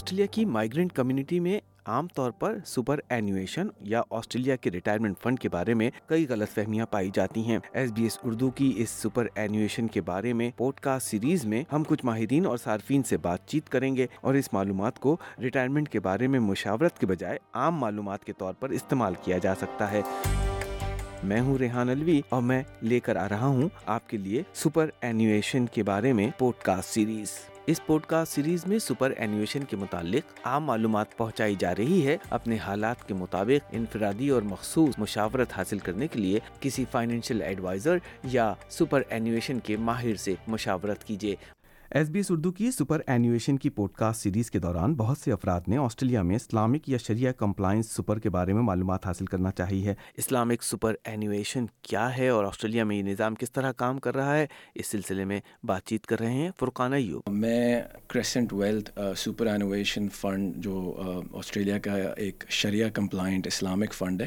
Australia کی migrant community میں عام طور پر سپر اینویشن یا آسٹریلیا کے ریٹائرمنٹ فنڈ کے بارے میں کئی غلط فہمیاں پائی جاتی ہیں۔ ایس بی ایس اردو کی اس سپر اینویشن کے بارے میں پوڈ کاسٹ سیریز میں ہم کچھ ماہرین اور صارفین سے بات چیت کریں گے اور اس معلومات کو ریٹائرمنٹ کے بارے میں مشاورت کے بجائے عام معلومات کے طور پر استعمال کیا جا سکتا ہے۔ میں ہوں ریحان الوی اور میں لے کر آ رہا ہوں آپ کے لیے سپر اینویشن کے بارے میں پوڈ کاسٹ سیریز اس پوڈ کاسٹ سیریز میں سپر اینویشن کے متعلق عام معلومات پہنچائی جا رہی ہے۔ اپنے حالات کے مطابق انفرادی اور مخصوص مشاورت حاصل کرنے کے لیے کسی فائنینشیل ایڈوائزر یا سپر اینویشن کے ماہر سے مشاورت کیجیے ایس بی ایس اردو کی سپر اینویشن کی پوڈ کاسٹ سیریز کے دوران بہت سے افراد نے آسٹریلیا میں اسلامک یا شریعہ کمپلائنس سپر کے بارے میں معلومات حاصل کرنا چاہی ہے۔ اسلامک سپر اینویشن کیا ہے اور آسٹریلیا میں یہ نظام کس طرح کام کر رہا ہے اس سلسلے میں بات چیت کر رہے ہیں فرقان ایوب۔ میں Crescent Wealth superannuation fund جو آسٹریلیا کا ایک شریعہ کمپلائنٹ اسلامک فنڈ ہے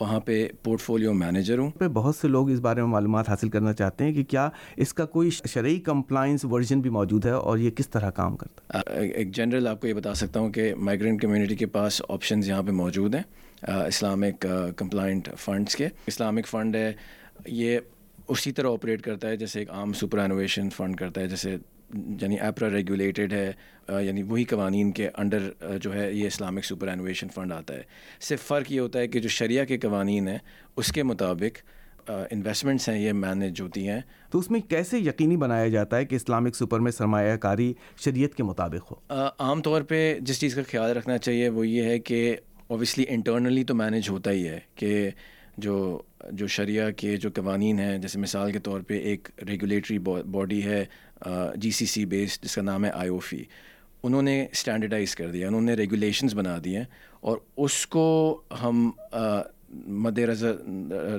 وہاں پہ پورٹ فولیو مینیجر ہوں۔ پہ بہت سے لوگ اس بارے میں معلومات حاصل کرنا چاہتے ہیں کہ کیا اس کا کوئی شرعی کمپلائنس ورژن بھی موجود ہے اور یہ کس طرح کام کرتا ہے؟ ایک جنرل آپ کو یہ بتا سکتا ہوں کہ مائیگرینٹ کمیونٹی کے پاس آپشنز یہاں پہ موجود ہیں اسلامک کمپلائنٹ فنڈس کے۔ اسلامک فنڈ ہے یہ اسی طرح آپریٹ کرتا ہے جیسے ایک عام سپر انوویشن فنڈ کرتا ہے جیسے یعنی ایپرا ریگولیٹڈ ہے یعنی وہی قوانین کے انڈر جو ہے یہ اسلامک سپر اینویشن فنڈ آتا ہے۔ صرف فرق یہ ہوتا ہے کہ جو شریعہ کے قوانین ہیں اس کے مطابق انویسٹمنٹس ہیں یہ مینیج ہوتی ہیں۔ تو اس میں کیسے یقینی بنایا جاتا ہے کہ اسلامک سپر میں سرمایہ کاری شریعت کے مطابق ہو؟ عام طور پہ جس چیز کا خیال رکھنا چاہیے وہ یہ ہے کہ اوبیسلی انٹرنلی تو مینیج ہوتا ہی ہے کہ جو جو شریعہ کے جو قوانین ہیں جیسے مثال کے طور پہ ایک ریگولیٹری باڈی ہے جی سی سی بیس جس کا نام ہے آئی او فی انہوں نے اسٹینڈرڈائز کر دیا، انہوں نے ریگولیشنز بنا دی ہیں اور اس کو ہم مد نظر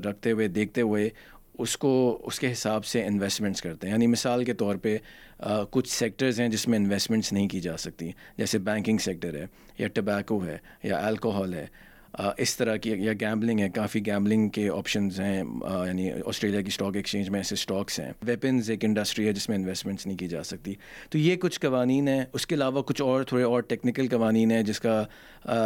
رکھتے ہوئے، دیکھتے ہوئے اس کو، اس کے حساب سے انویسٹمنٹس کرتے ہیں۔ یعنی مثال کے طور پہ کچھ سیکٹرز ہیں جس میں انویسٹمنٹس نہیں کی جا سکتی، جیسے بینکنگ سیکٹر ہے یا ٹبیکو ہے یا الکوہول ہے۔ اس طرح کی یا گیمبلنگ ہے، کافی گیمبلنگ کے آپشنز ہیں یعنی آسٹریلیا کی اسٹاک ایکسچینج میں ایسے اسٹاکس ہیں۔ ویپنز ایک انڈسٹری ہے جس میں انویسٹمنٹس نہیں کی جا سکتی۔ تو یہ کچھ قوانین ہیں۔ اس کے علاوہ کچھ اور تھوڑے اور ٹیکنیکل قوانین ہیں جس کا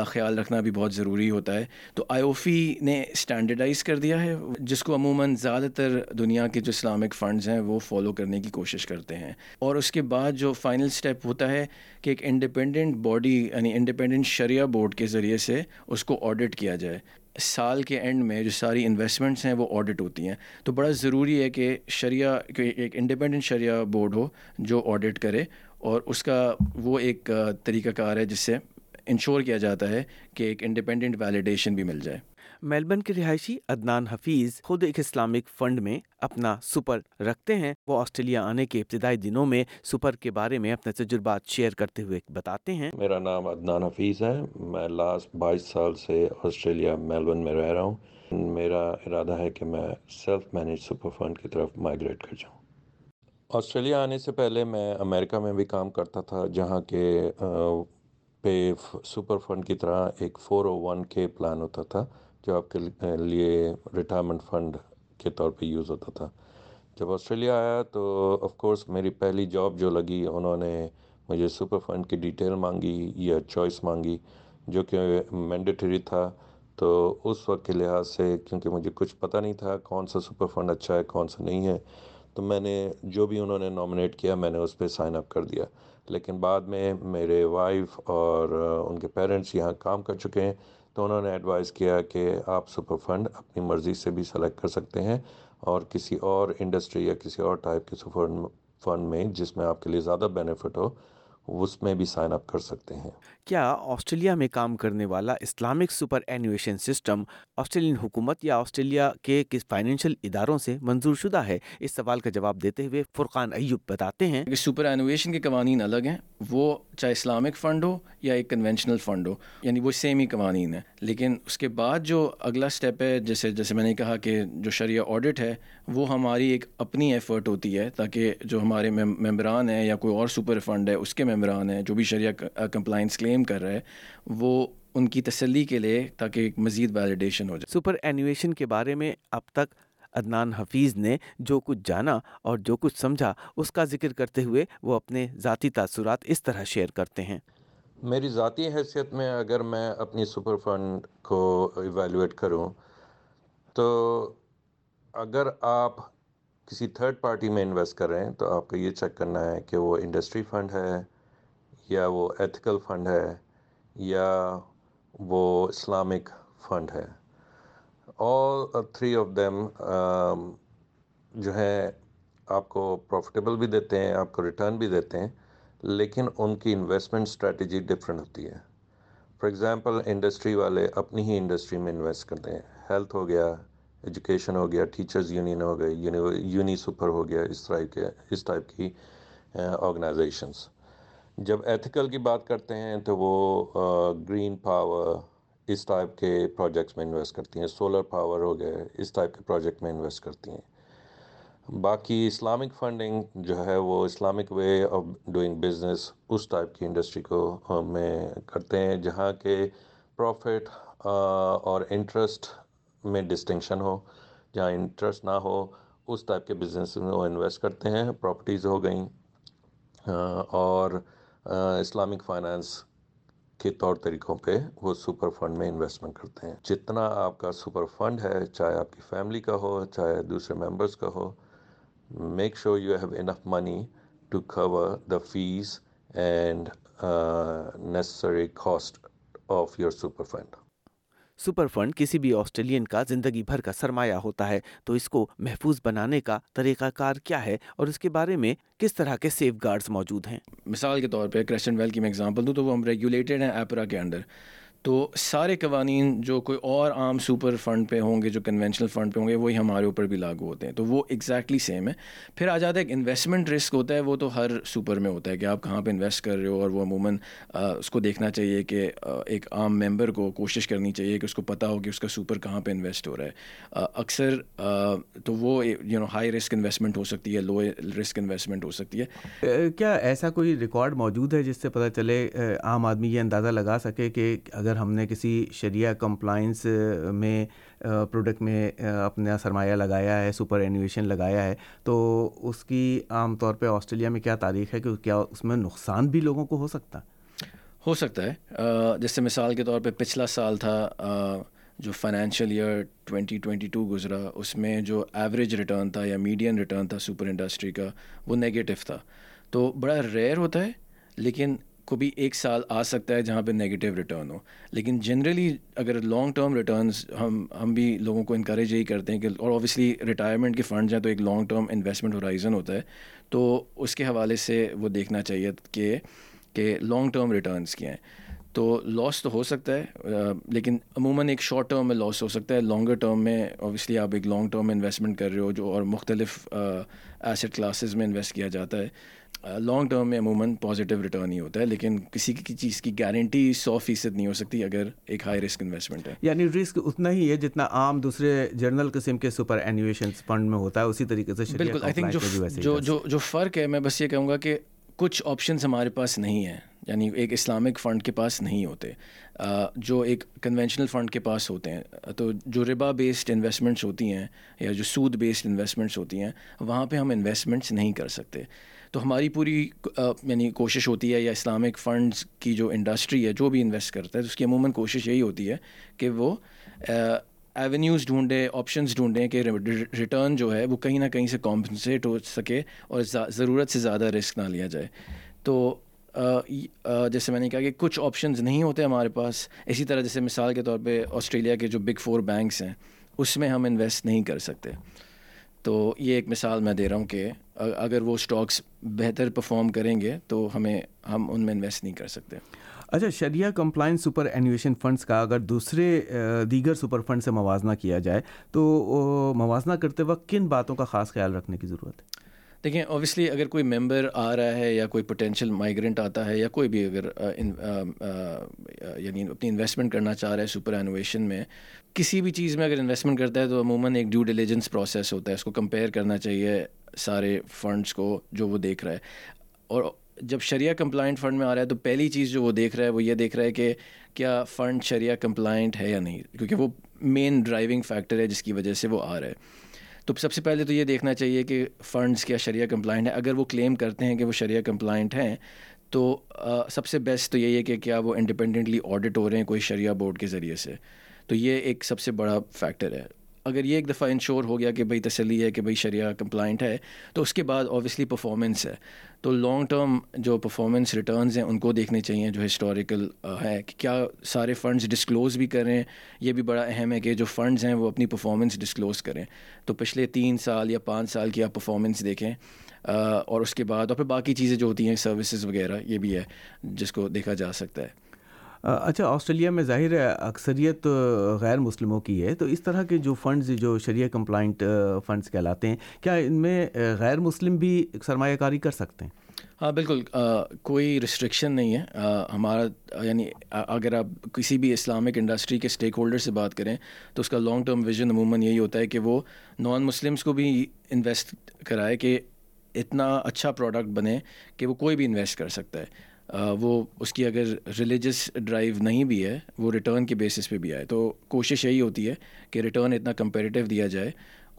خیال رکھنا بھی بہت ضروری ہوتا ہے۔ تو آئی او فی نے اسٹینڈرڈائز کر دیا ہے، جس کو عموماً زیادہ تر دنیا کے جو اسلامک فنڈز ہیں وہ فالو کرنے کی کوشش کرتے ہیں۔ اور اس کے بعد جو فائنل اسٹیپ ہوتا ہے کہ ایک انڈیپینڈنٹ باڈی یعنی انڈیپینڈنٹ شریعہ بورڈ کے ذریعے سے اس کو آڈٹ کیا جائے۔ سال کے اینڈ میں جو ساری انویسٹمنٹس ہیں وہ آڈٹ ہوتی ہیں۔ تو بڑا ضروری ہے کہ شریعہ ایک انڈیپینڈنٹ شریعہ بورڈ ہو جو آڈٹ کرے اور اس کا وہ ایک طریقہ کار ہے جس سے انشور کیا جاتا ہے کہ ایک انڈیپینڈنٹ ویلیڈیشن بھی مل جائے۔ میلبرن کے رہائشی عدنان حفیظ خود ایک اسلامک فنڈ میں اپنا سپر رکھتے ہیں۔ وہ آسٹریلیا آنے کے ابتدائی دنوں میں سپر کے بارے میں اپنے تجربات شیئر کرتے ہوئے بتاتے ہیں۔ میرا نام عدنان حفیظ ہے۔ میں لاسٹ بائیس سال سے آسٹریلیا میلبرن میں رہ رہا ہوں۔ میرا ارادہ ہے کہ میں سیلف مینج سپر فنڈ کی طرف مائگریٹ کر جاؤں۔ آسٹریلیا آنے سے پہلے میں امریکہ میں بھی کام کرتا تھا، جہاں کے پہ سپر فنڈ کی طرح ایک four O one K plan ہوتا تھا۔ جو آپ کے لیے ریٹائرمنٹ فنڈ کے طور پہ یوز ہوتا تھا۔ جب آسٹریلیا آیا تو آف کورس میری پہلی جاب جو لگی، انہوں نے مجھے سپر فنڈ کی ڈیٹیل مانگی یا چوائس مانگی، جو کہ مینڈیٹری تھا۔ تو اس وقت کے لحاظ سے کیونکہ مجھے کچھ پتہ نہیں تھا کون سا سپر فنڈ اچھا ہے، کون سا نہیں ہے، تو میں نے جو بھی انہوں نے نامنیٹ کیا، میں نے اس پہ سائن اپ کر دیا۔ لیکن بعد میں میرے وائف اور ان کے پیرنٹس یہاں کام کر چکے ہیں۔ تو انہوں نے ایڈوائز کیا کہ آپ سپر فنڈ اپنی مرضی سے بھی سلیکٹ کر سکتے ہیں اور کسی اور انڈسٹری یا کسی اور ٹائپ کے سپر فنڈ میں جس میں آپ کے لیے زیادہ بینیفٹ ہو اس میں بھی سائن اپ کر سکتے ہیں۔ کیا آسٹریلیا میں کام کرنے والا Islamic superannuation system Australian حکومت یا آسٹریلیا کے کس فائنینشیل اداروں سے منظور شدہ ہے؟ اس سوال کا جواب دیتے ہوئے فرقان ایوب بتاتے ہیں۔ کہ سپر اینویشن کے قوانین الگ ہیں وہ چاہے اسلامک فنڈ ہو یا ایک کنونشنل فنڈ ہو یعنی وہ سیم ہی قوانین ہیں۔ لیکن اس کے بعد جو اگلا اسٹیپ ہے جیسے جیسے میں نے کہا کہ جو شریعہ آڈٹ ہے وہ ہماری ایک اپنی ایفرٹ ہوتی ہے تاکہ جو ہمارے ممبران ہیں یا کوئی اور سپر فنڈ ہے اس کے ممبران ہیں جو بھی شریعہ کمپلائنس کلیم کر رہے ہیں وہ ان کی تسلی کے لیے تاکہ ایک مزید ویلیڈیشن ہو جائے۔ سپر اینویشن کے بارے میں اب تک عدنان حفیظ نے جو کچھ جانا اور جو کچھ سمجھا اس کا ذکر کرتے ہوئے وہ اپنے ذاتی تاثرات اس طرح شیئر کرتے ہیں۔ میری ذاتی حیثیت میں اگر میں اپنی سپر فنڈ کو ایویلویٹ کروں تو اگر آپ کسی تھرڈ پارٹی میں انویسٹ کر رہے ہیں تو آپ کو یہ چیک کرنا ہے کہ وہ انڈسٹری فنڈ ہے یا وہ ایتھیکل فنڈ ہے یا وہ اسلامک فنڈ ہے۔ آل تھری آف دیم جو ہے، آپ کو پروفٹیبل بھی دیتے ہیں، آپ کو ریٹرن بھی دیتے ہیں، لیکن ان کی انویسٹمنٹ اسٹریٹجی ڈفرینٹ ہوتی ہے۔ فار ایگزامپل انڈسٹری والے اپنی ہی انڈسٹری میں انویسٹ کرتے ہیں۔ ہیلتھ ہو گیا ایجوکیشن ہو گیا ٹیچرز یونین ہو گئی یونی سپر ہو گیا، اس طرح کے، اس ٹائپ کی uh, آرگنائزیشنس جب ایتھیکل کی بات کرتے ہیں تو وہ گرین پاور اس ٹائپ کے پروجیکٹس میں انویسٹ کرتی ہیں. سولر پاور ہو گئے، اس ٹائپ کے پروجیکٹ میں انویسٹ کرتی ہیں. باقی اسلامک فنڈنگ جو ہے وہ Islamic way of doing business us type کی انڈسٹری کو میں کرتے ہیں جہاں کے پروفٹ اور انٹرسٹ میں ڈسٹنکشن ہو. جہاں انٹرسٹ نہ ہو، اس ٹائپ کے بزنس میں وہ انویسٹ کرتے ہیں. پراپرٹیز ہو گئیں اور اسلامک فائنانس کے طور طریقوں پہ وہ سپر فنڈ میں انویسٹمنٹ کرتے ہیں۔ جتنا آپ کا سپر فنڈ ہے، چاہے آپ کی فیملی کا ہو، چاہے دوسرے ممبرس کا ہو، make sure you have enough money to cover the fees and necessary cost of your super fund. Super fund کسی بھی آسٹریلین کا زندگی بھر کا سرمایہ ہوتا ہے۔ تو اس کو محفوظ بنانے کا طریقہ کار کیا ہے اور اس کے بارے میں کس طرح کے سیف گارڈز موجود ہیں؟ مثال کے طور پہ کرسچن ویل کی میں اگزامپل دوں تو وہ ہم ریگولیٹڈ ہیں ایپرا کے انڈر تو سارے قوانین جو کوئی اور عام سپر فنڈ پہ ہوں گے، جو کنونشنل فنڈ پہ ہوں گے، وہی ہمارے اوپر بھی لاگو ہوتے ہیں۔ تو وہ ایگزیکٹلی سیم ہے۔ پھر آ جاتا ہے ایک انویسٹمنٹ رسک ہوتا ہے، وہ تو ہر سپر میں ہوتا ہے کہ آپ کہاں پہ انویسٹ کر رہے ہو اور وہ عموماً اس کو دیکھنا چاہیے کہ ایک عام ممبر کو کوشش کرنی چاہیے کہ اس کو پتہ ہو کہ اس کا سپر کہاں پہ انویسٹ ہو رہا ہے۔ اکثر تو وہ you know high risk investment ہو سکتی ہے لو رسک انویسٹمنٹ ہو سکتی ہے۔ کیا ایسا کوئی ریکارڈ موجود ہے جس سے پتہ چلے عام آدمی یہ اندازہ لگا سکے کہ اگر ہم نے کسی شریعہ کمپلائنس میں پروڈکٹ میں اپنا سرمایہ لگایا ہے سپر اینویشن لگایا ہے، تو اس کی عام طور پہ آسٹریلیا میں کیا تاریخ ہے کہ کیا اس میں نقصان بھی لوگوں کو ہو سکتا؟ ہو سکتا ہے۔ جیسے مثال کے طور پہ پچھلا سال تھا جو financial year twenty twenty two گزرا، اس میں جو ایوریج ریٹرن تھا یا میڈین ریٹرن تھا سپر انڈسٹری کا، وہ نگیٹو تھا۔ تو بڑا ریئر ہوتا ہے، لیکن کو بھی ایک سال آ سکتا ہے جہاں پہ نگیٹیو ریٹرن ہو۔ لیکن جنرلی اگر لانگ ٹرم ریٹرنس ہم ہم بھی لوگوں کو انکریج یہی کرتے ہیں کہ اور اوبیسلی ریٹائرمنٹ کے فنڈ ہیں تو ایک لانگ ٹرم انویسٹمنٹ ہورائزن ہوتا ہے۔ تو اس کے حوالے سے وہ دیکھنا چاہیے کہ کہ لانگ ٹرم ریٹرنس کیا ہیں۔ تو لاس تو ہو سکتا ہے لیکن عموماً ایک شارٹ ٹرم میں لاس ہو سکتا ہے۔ لانگر ٹرم میں اوبیسلی آپ ایک لانگ ٹرم میں انویسٹمنٹ کر رہے ہو جو اور مختلف ایسٹ کلاسز میں انویسٹ کیا جاتا ہے۔ لانگ ٹرم میں عموماً پازیٹیو ریٹرن ہی ہوتا ہے لیکن کسی کی چیز کی گارنٹی سو فیصد نہیں ہو سکتی اگر ایک ہائی رسک انویسٹمنٹ ہے۔ یعنی رسک اتنا ہی ہے جتنا عام دوسرے جرنل قسم کے سپر اینویشن فنڈ میں ہوتا ہے اسی طریقے سے بالکل آئی تھنک جو جو جو فرق ہے میں بس یہ کہوں گا کہ کچھ آپشنس ہمارے پاس نہیں ہیں۔ یعنی ایک اسلامک فنڈ کے پاس نہیں ہوتے۔ جو ایک کنونشنل فنڈ کے پاس ہوتے ہیں، تو جو ربا بیسڈ انویسٹمنٹس ہوتی ہیں یا جو سود بیسڈ انویسٹمنٹس ہوتی ہیں، وہاں پہ ہم انویسٹمنٹس نہیں کر سکتے۔ تو ہماری پوری یعنی کوشش ہوتی ہے یا اسلامک فنڈز کی جو انڈسٹری ہے، جو بھی انویسٹ کرتا ہے، تو اس کی عموماً کوشش یہی ہوتی ہے کہ وہ ایونیوز ڈھونڈے آپشنس ڈھونڈیں کہ ریٹرن جو ہے، وہ کہیں نہ کہیں سے کمپنسیٹ ہو سکے اور ضرورت سے زیادہ رسک نہ لیا جائے۔ تو جیسے میں نے کہا کہ کچھ آپشنز نہیں ہوتے ہمارے پاس، اسی طرح جیسے مثال کے طور پہ آسٹریلیا کے جو بگ فور بینکس ہیں، اس میں ہم انویسٹ نہیں کر سکتے۔ تو یہ ایک مثال میں دے رہا ہوں کہ اگر وہ اسٹاکس بہتر پرفارم کریں گے تو ہمیں، ہم ان میں انویسٹ نہیں کر سکتے۔ اچھا شریعہ کمپلائنس سپر اینویشن فنڈس کا اگر دوسرے دیگر سپر فنڈ سے موازنہ کیا جائے، تو موازنہ کرتے وقت کن باتوں کا خاص خیال رکھنے کی ضرورت ہے؟ دیکھیں اوبیسلی اگر کوئی ممبر آ رہا ہے یا کوئی پوٹینشیل مائیگرنٹ آتا ہے یا کوئی بھی اگر یعنی اپنی انویسٹمنٹ کرنا چاہ رہا ہے سپر انویشن میں، کسی بھی چیز میں اگر انویسٹمنٹ کرتا ہے تو عموماً ایک ڈیو ڈیلیجنس پروسیس ہوتا ہے، اس کو کمپیئر کرنا چاہیے سارے فنڈس کو جو وہ دیکھ رہا ہے۔ اور جب شریعہ کمپلائنٹ فنڈ میں آ رہا ہے تو پہلی چیز جو وہ دیکھ رہا ہے، وہ یہ دیکھ رہا ہے کہ کیا فنڈ شریعہ کمپلائنٹ ہے یا نہیں، کیونکہ وہ مین ڈرائیونگ فیکٹر ہے جس کی وجہ سے وہ آ رہا ہے۔ تو سب سے پہلے تو یہ دیکھنا چاہیے کہ فنڈس کیا شریعہ کمپلائنٹ ہے اگر وہ کلیم کرتے ہیں کہ وہ شریعہ کمپلائنٹ ہیں، تو سب سے بیسٹ تو یہی ہے کہ کیا وہ انڈیپینڈنٹلی آڈٹ ہو رہے ہیں کوئی شریعہ بورڈ کے ذریعے سے؟ تو یہ ایک سب سے بڑا فیکٹر ہے۔ اگر یہ ایک دفعہ انشور ہو گیا کہ بھائی تسلی ہے، کہ بھائی شریعہ کمپلائنٹ ہے، تو اس کے بعد اوبیسلی پرفارمنس ہے۔ تو لانگ ٹرم جو پرفارمنس ریٹرنز ہیں، ان کو دیکھنے چاہیے جو ہسٹوریکل ہے کہ کیا سارے فنڈز ڈسکلوز بھی کریں۔ یہ بھی بڑا اہم ہے کہ جو فنڈز ہیں، وہ اپنی پرفارمنس ڈسکلوز کریں۔ تو پچھلے تین سال یا پانچ سال کی آپ پرفارمنس دیکھیں اور اس کے بعد اور پھر باقی چیزیں جو ہوتی ہیں سروسز وغیرہ، یہ بھی ہے، جس کو دیکھا جا سکتا ہے۔ اچھا آسٹریلیا میں ظاہر ہے اکثریت غیر مسلموں کی ہے، تو اس طرح کے جو فنڈز، جو شریعہ کمپلائنٹ فنڈز کہلاتے ہیں، کیا ان میں غیر مسلم بھی سرمایہ کاری کر سکتے ہیں؟ ہاں بالکل کوئی ریسٹرکشن نہیں ہے۔ ہمارا یعنی اگر آپ کسی بھی اسلامک انڈسٹری کے اسٹیک ہولڈر سے بات کریں، تو اس کا لانگ ٹرم ویژن عموماً یہی ہوتا ہے کہ وہ نان مسلمس کو بھی انویسٹ کرائے کہ اتنا اچھا پروڈکٹ بنے کہ وہ کوئی بھی انویسٹ کر سکتا ہے۔ وہ اس کی اگر ریلیجس ڈرائیو نہیں بھی ہے، وہ ریٹرن کے بیسس پہ بھی آئے۔ تو کوشش یہی ہوتی ہے کہ ریٹرن اتنا کمپیریٹیو دیا جائے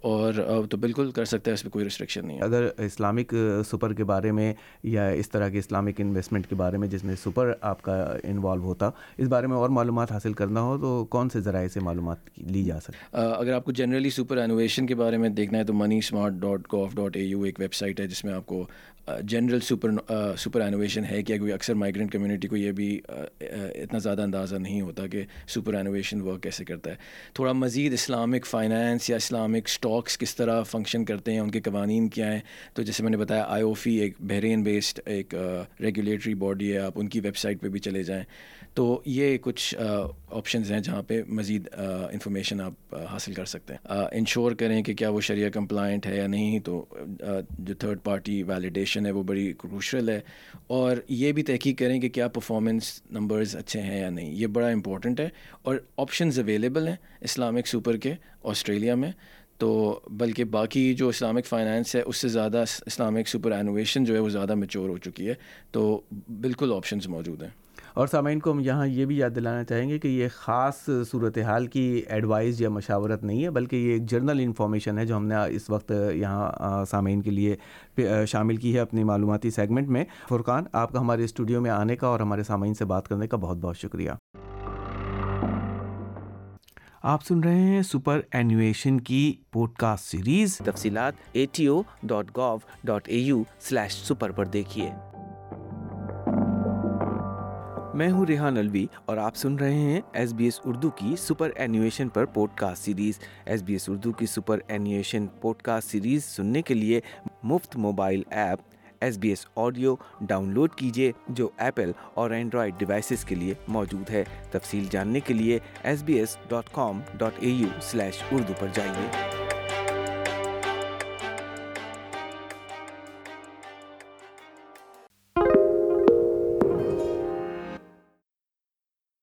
اور تو بالکل کر سکتا ہے اس پہ کوئی ریسٹرکشن نہیں ہے۔ اگر اسلامک سپر کے بارے میں یا اس طرح کے اسلامک انویسٹمنٹ کے بارے میں جس میں سپر آپ کا انوالو ہوتا اس بارے میں اور معلومات حاصل کرنا ہو تو کون سے ذرائع سے معلومات لی جا سکتی؟ اگر آپ کو جنرلی سپر انوویشن کے بارے میں دیکھنا ہے تو MoneySmart dot gov dot A U ایک ویب سائٹ ہے جس میں آپ کو جنرل سپر سپر انوویشن ہے کہ اکثر مائیگرینٹ کمیونٹی کو یہ بھی اتنا زیادہ اندازہ نہیں ہوتا کہ سپر انوویشن ورک کیسے کرتا ہے۔ تھوڑا مزید اسلامک فائنینس یا اسلامک اسٹاکس کس طرح فنکشن کرتے ہیں، ان کے قوانین کیا ہیں؟ تو جیسے میں نے بتایا آئی او فی ایک بحرین بیسڈ ایک ریگولیٹری باڈی ہے، آپ ان کی ویب سائٹ پہ بھی چلے جائیں۔ تو یہ کچھ آپشنز ہیں جہاں پہ مزید انفارمیشن آپ حاصل کر سکتے ہیں۔ انشور کریں کہ کیا وہ شریعہ کمپلائنٹ ہے یا نہیں، تو جو تھرڈ پارٹی ویلیڈیشن ہے وہ بڑی کروشل ہے۔ اور یہ بھی تحقیق کریں کہ کیا پرفارمنس نمبرز اچھے ہیں یا نہیں، یہ بڑا امپورٹنٹ ہے۔ اور آپشنز اویلیبل ہیں اسلامک سپر کے، آسٹریلیا میں۔ تو بلکہ باقی جو اسلامک فائنانس ہے، اس سے زیادہ اسلامک سپر انوویشن جو ہے وہ زیادہ میچور ہو چکی ہے۔ تو بالکل آپشنز موجود ہیں۔ اور سامعین، کو ہم یہاں یہ بھی یاد دلانا چاہیں گے کہ یہ خاص صورتحال کی ایڈوائز یا مشاورت نہیں ہے، بلکہ یہ ایک جرنل انفارمیشن ہے جو ہم نے اس وقت یہاں سامعین کے لیے شامل کی ہے اپنی معلوماتی سیگمنٹ میں۔ فرقان، آپ کا ہمارے اسٹوڈیو میں آنے کا اور ہمارے سامعین سے بات کرنے کا بہت بہت شکریہ۔ آپ سن رہے ہیں سپر اینویشن کی پوڈ کاسٹ سیریز۔ تفصیلات A T O dot gov dot A U slash super پر دیکھیے۔ میں ہوں ریحان الوی اور آپ سن رہے ہیں ایس بی ایس اردو کی سپر اینویشن پر podcast series. S B S Urdu کی super innovation podcast series سننے کے لیے مفت mobile app S B S audio download کیجیے جو ایپل اور اینڈرائڈ ڈیوائسیز کے لیے موجود ہے۔ تفصیل جاننے کے لیے S B S dot com dot A U slash Urdu پر جائیے۔